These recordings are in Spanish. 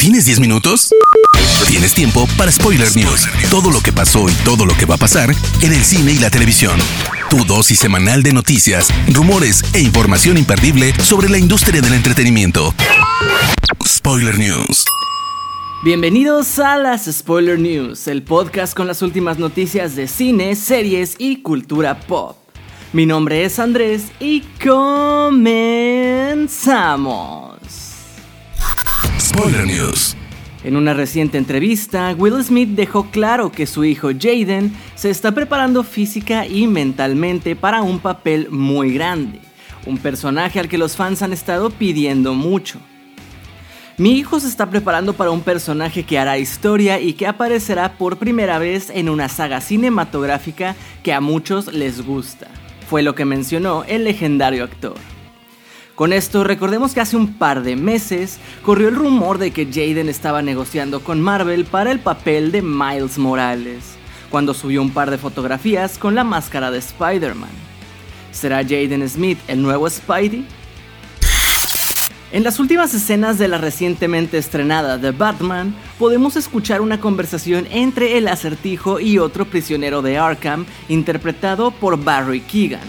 ¿Tienes 10 minutos? Tienes tiempo para Spoiler News. Todo lo que pasó y todo lo que va a pasar en el cine y la televisión. Tu dosis semanal de noticias, rumores e información imperdible sobre la industria del entretenimiento. Spoiler News. Bienvenidos a las Spoiler News, el podcast con las últimas noticias de cine, series y cultura pop. Mi nombre es Andrés y comenzamos. Spoiler News. En una reciente entrevista, Will Smith dejó claro que su hijo Jaden se está preparando física y mentalmente para un papel muy grande, un personaje al que los fans han estado pidiendo mucho. Mi hijo se está preparando para un personaje que hará historia y que aparecerá por primera vez en una saga cinematográfica que a muchos les gusta, fue lo que mencionó el legendario actor. Con esto, recordemos que hace un par de meses corrió el rumor de que Jaden estaba negociando con Marvel para el papel de Miles Morales, cuando subió un par de fotografías con la máscara de Spider-Man. ¿Será Jaden Smith el nuevo Spidey? En las últimas escenas de la recientemente estrenada The Batman, podemos escuchar una conversación entre el acertijo y otro prisionero de Arkham, interpretado por Barry Keegan,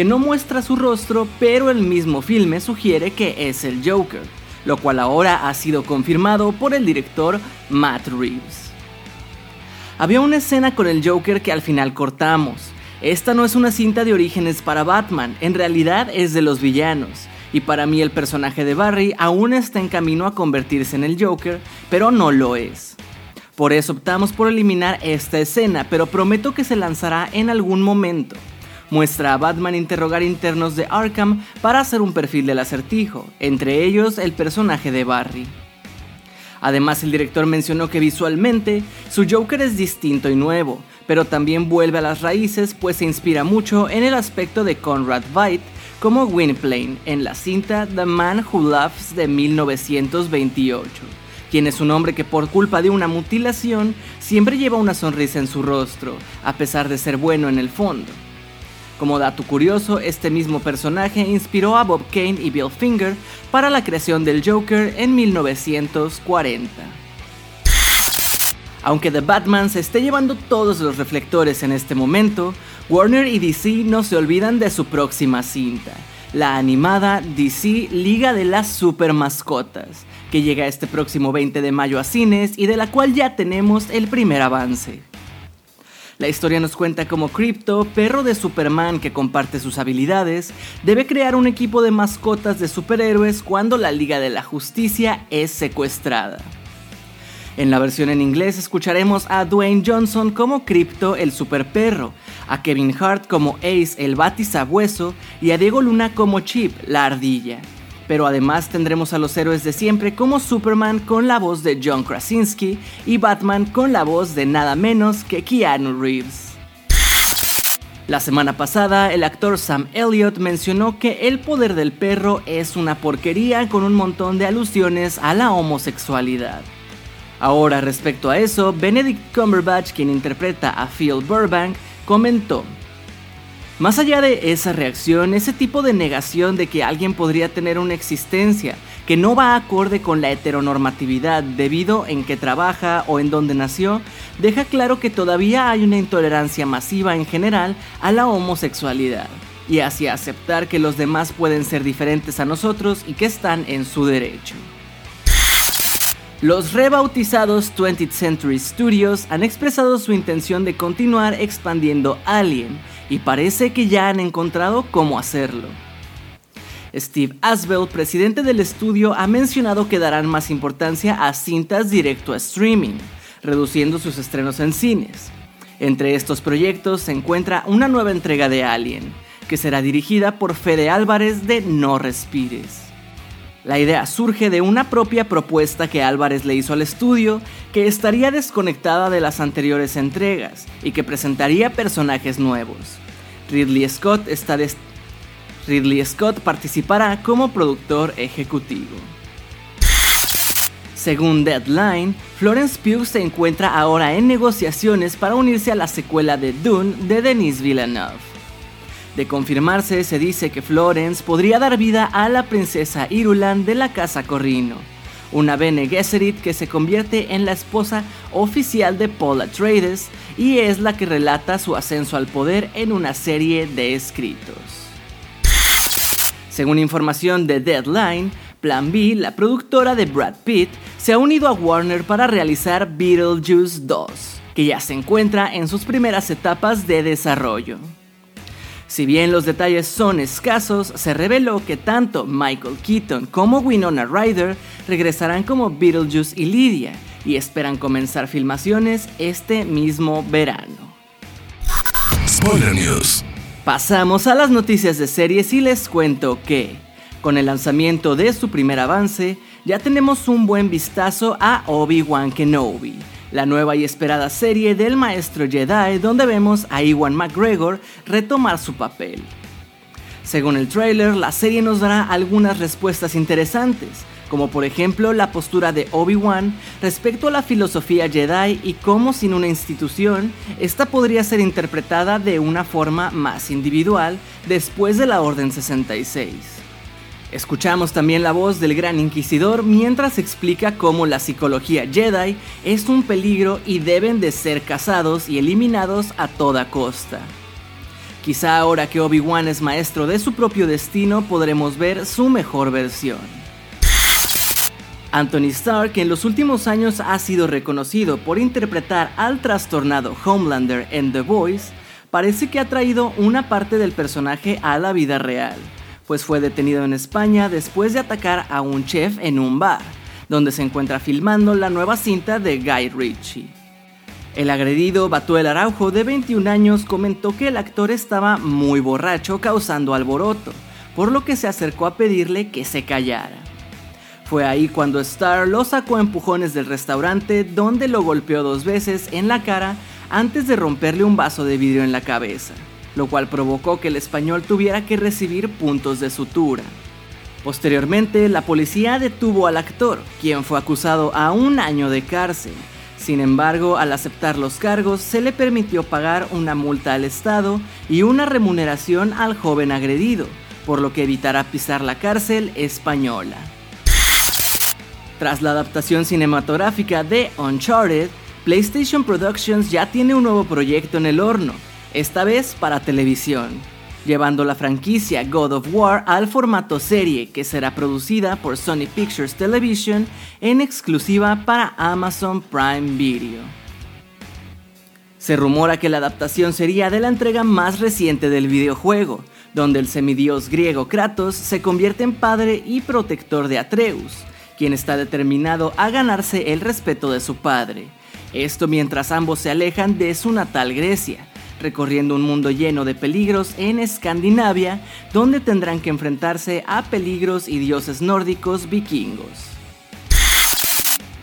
que no muestra su rostro, pero el mismo filme sugiere que es el Joker, lo cual ahora ha sido confirmado por el director Matt Reeves. Había una escena con el Joker que al final cortamos. Esta no es una cinta de orígenes para Batman, en realidad es de los villanos y para mí el personaje de Barry aún está en camino a convertirse en el Joker, pero no lo es. Por eso optamos por eliminar esta escena, pero prometo que se lanzará en algún momento. Muestra a Batman interrogar internos de Arkham para hacer un perfil del acertijo, entre ellos el personaje de Barry. Además, el director mencionó que visualmente su Joker es distinto y nuevo, pero también vuelve a las raíces pues se inspira mucho en el aspecto de Conrad Veidt como Gwynplaine en la cinta The Man Who Laughs de 1928, quien es un hombre que por culpa de una mutilación siempre lleva una sonrisa en su rostro, a pesar de ser bueno en el fondo. Como dato curioso, este mismo personaje inspiró a Bob Kane y Bill Finger para la creación del Joker en 1940. Aunque The Batman se esté llevando todos los reflectores en este momento, Warner y DC no se olvidan de su próxima cinta, la animada DC Liga de las Super Mascotas, que llega este próximo 20 de mayo a cines y de la cual ya tenemos el primer avance. La historia nos cuenta cómo Crypto, perro de Superman que comparte sus habilidades, debe crear un equipo de mascotas de superhéroes cuando la Liga de la Justicia es secuestrada. En la versión en inglés escucharemos a Dwayne Johnson como Crypto el super perro, a Kevin Hart como Ace el batisabueso y a Diego Luna como Chip la ardilla. Pero además tendremos a los héroes de siempre como Superman con la voz de John Krasinski y Batman con la voz de nada menos que Keanu Reeves. La semana pasada, el actor Sam Elliott mencionó que el poder del perro es una porquería con un montón de alusiones a la homosexualidad. Ahora, respecto a eso, Benedict Cumberbatch, quien interpreta a Phil Burbank, comentó, más allá de esa reacción, ese tipo de negación de que alguien podría tener una existencia que no va acorde con la heteronormatividad debido en que trabaja o en donde nació, deja claro que todavía hay una intolerancia masiva en general a la homosexualidad y hacia aceptar que los demás pueden ser diferentes a nosotros y que están en su derecho. Los rebautizados 20th Century Studios han expresado su intención de continuar expandiendo Alien y parece que ya han encontrado cómo hacerlo. Steve Asbell, presidente del estudio, ha mencionado que darán más importancia a cintas directo a streaming, reduciendo sus estrenos en cines. Entre estos proyectos se encuentra una nueva entrega de Alien, que será dirigida por Fede Álvarez de No Respires. La idea surge de una propia propuesta que Álvarez le hizo al estudio, que estaría desconectada de las anteriores entregas y que presentaría personajes nuevos. Ridley Scott, está Ridley Scott participará como productor ejecutivo. Según Deadline, Florence Pugh se encuentra ahora en negociaciones para unirse a la secuela de Dune de Denis Villeneuve. De confirmarse, se dice que Florence podría dar vida a la princesa Irulan de la Casa Corrino, una Bene Gesserit que se convierte en la esposa oficial de Paul Atreides y es la que relata su ascenso al poder en una serie de escritos. Según información de Deadline, Plan B, la productora de Brad Pitt, se ha unido a Warner para realizar Beetlejuice 2, que ya se encuentra en sus primeras etapas de desarrollo. Si bien los detalles son escasos, se reveló que tanto Michael Keaton como Winona Ryder regresarán como Beetlejuice y Lydia y esperan comenzar filmaciones este mismo verano. Spoiler News. Pasamos a las noticias de series y les cuento que, con el lanzamiento de su primer avance, ya tenemos un buen vistazo a Obi-Wan Kenobi la nueva y esperada serie del maestro Jedi donde vemos a Iwan McGregor retomar su papel. Según el trailer, la serie nos dará algunas respuestas interesantes, como por ejemplo la postura de Obi-Wan respecto a la filosofía Jedi y cómo sin una institución, esta podría ser interpretada de una forma más individual después de la Orden 66. Escuchamos también la voz del gran inquisidor mientras explica cómo la psicología Jedi es un peligro y deben de ser cazados y eliminados a toda costa. Quizá ahora que Obi-Wan es maestro de su propio destino podremos ver su mejor versión. Anthony Stark en los últimos años ha sido reconocido por interpretar al trastornado Homelander en The Voice, parece que ha traído una parte del personaje a la vida real pues fue detenido en España después de atacar a un chef en un bar, donde se encuentra filmando la nueva cinta de Guy Ritchie. El agredido Batuel Araujo, de 21 años, comentó que el actor estaba muy borracho causando alboroto, por lo que se acercó a pedirle que se callara. Fue ahí cuando Star lo sacó a empujones del restaurante donde lo golpeó dos veces en la cara antes de romperle un vaso de vidrio en la cabeza lo cual provocó que el español tuviera que recibir puntos de sutura. Posteriormente, la policía detuvo al actor, quien fue acusado a un año de cárcel. Sin embargo, al aceptar los cargos, se le permitió pagar una multa al Estado y una remuneración al joven agredido, por lo que evitará pisar la cárcel española. Tras la adaptación cinematográfica de Uncharted, PlayStation Productions ya tiene un nuevo proyecto en el horno, esta vez para televisión, llevando la franquicia God of War al formato serie que será producida por Sony Pictures Television en exclusiva para Amazon Prime Video. Se rumora que la adaptación sería de la entrega más reciente del videojuego, donde el semidios griego Kratos se convierte en padre y protector de Atreus, quien está determinado a ganarse el respeto de su padre. Esto mientras ambos se alejan de su natal Grecia, recorriendo un mundo lleno de peligros en Escandinavia, donde tendrán que enfrentarse a peligros y dioses nórdicos vikingos.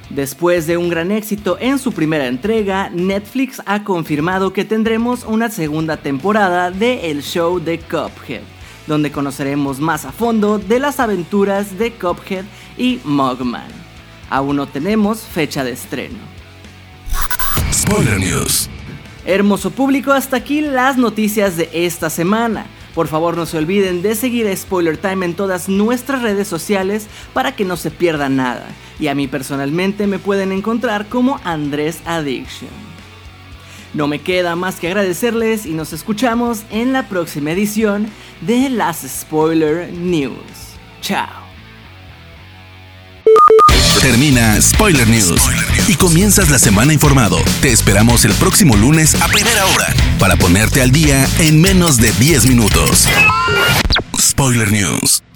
Después de un gran éxito en su primera entrega, Netflix ha confirmado que tendremos una segunda temporada de El Show de Cuphead, donde conoceremos más a fondo de las aventuras de Cuphead y Mugman. Aún no tenemos fecha de estreno. Spoiler News. Hermoso público, hasta aquí las noticias de esta semana. Por favor no se olviden de seguir Spoiler Time en todas nuestras redes sociales para que no se pierda nada. Y a mí personalmente me pueden encontrar como Andrés Addiction. No me queda más que agradecerles y nos escuchamos en la próxima edición de las Spoiler News. Chao. Termina Spoiler News y comienzas la semana informado. Te esperamos el próximo lunes a primera hora para ponerte al día en menos de 10 minutos. Spoiler News.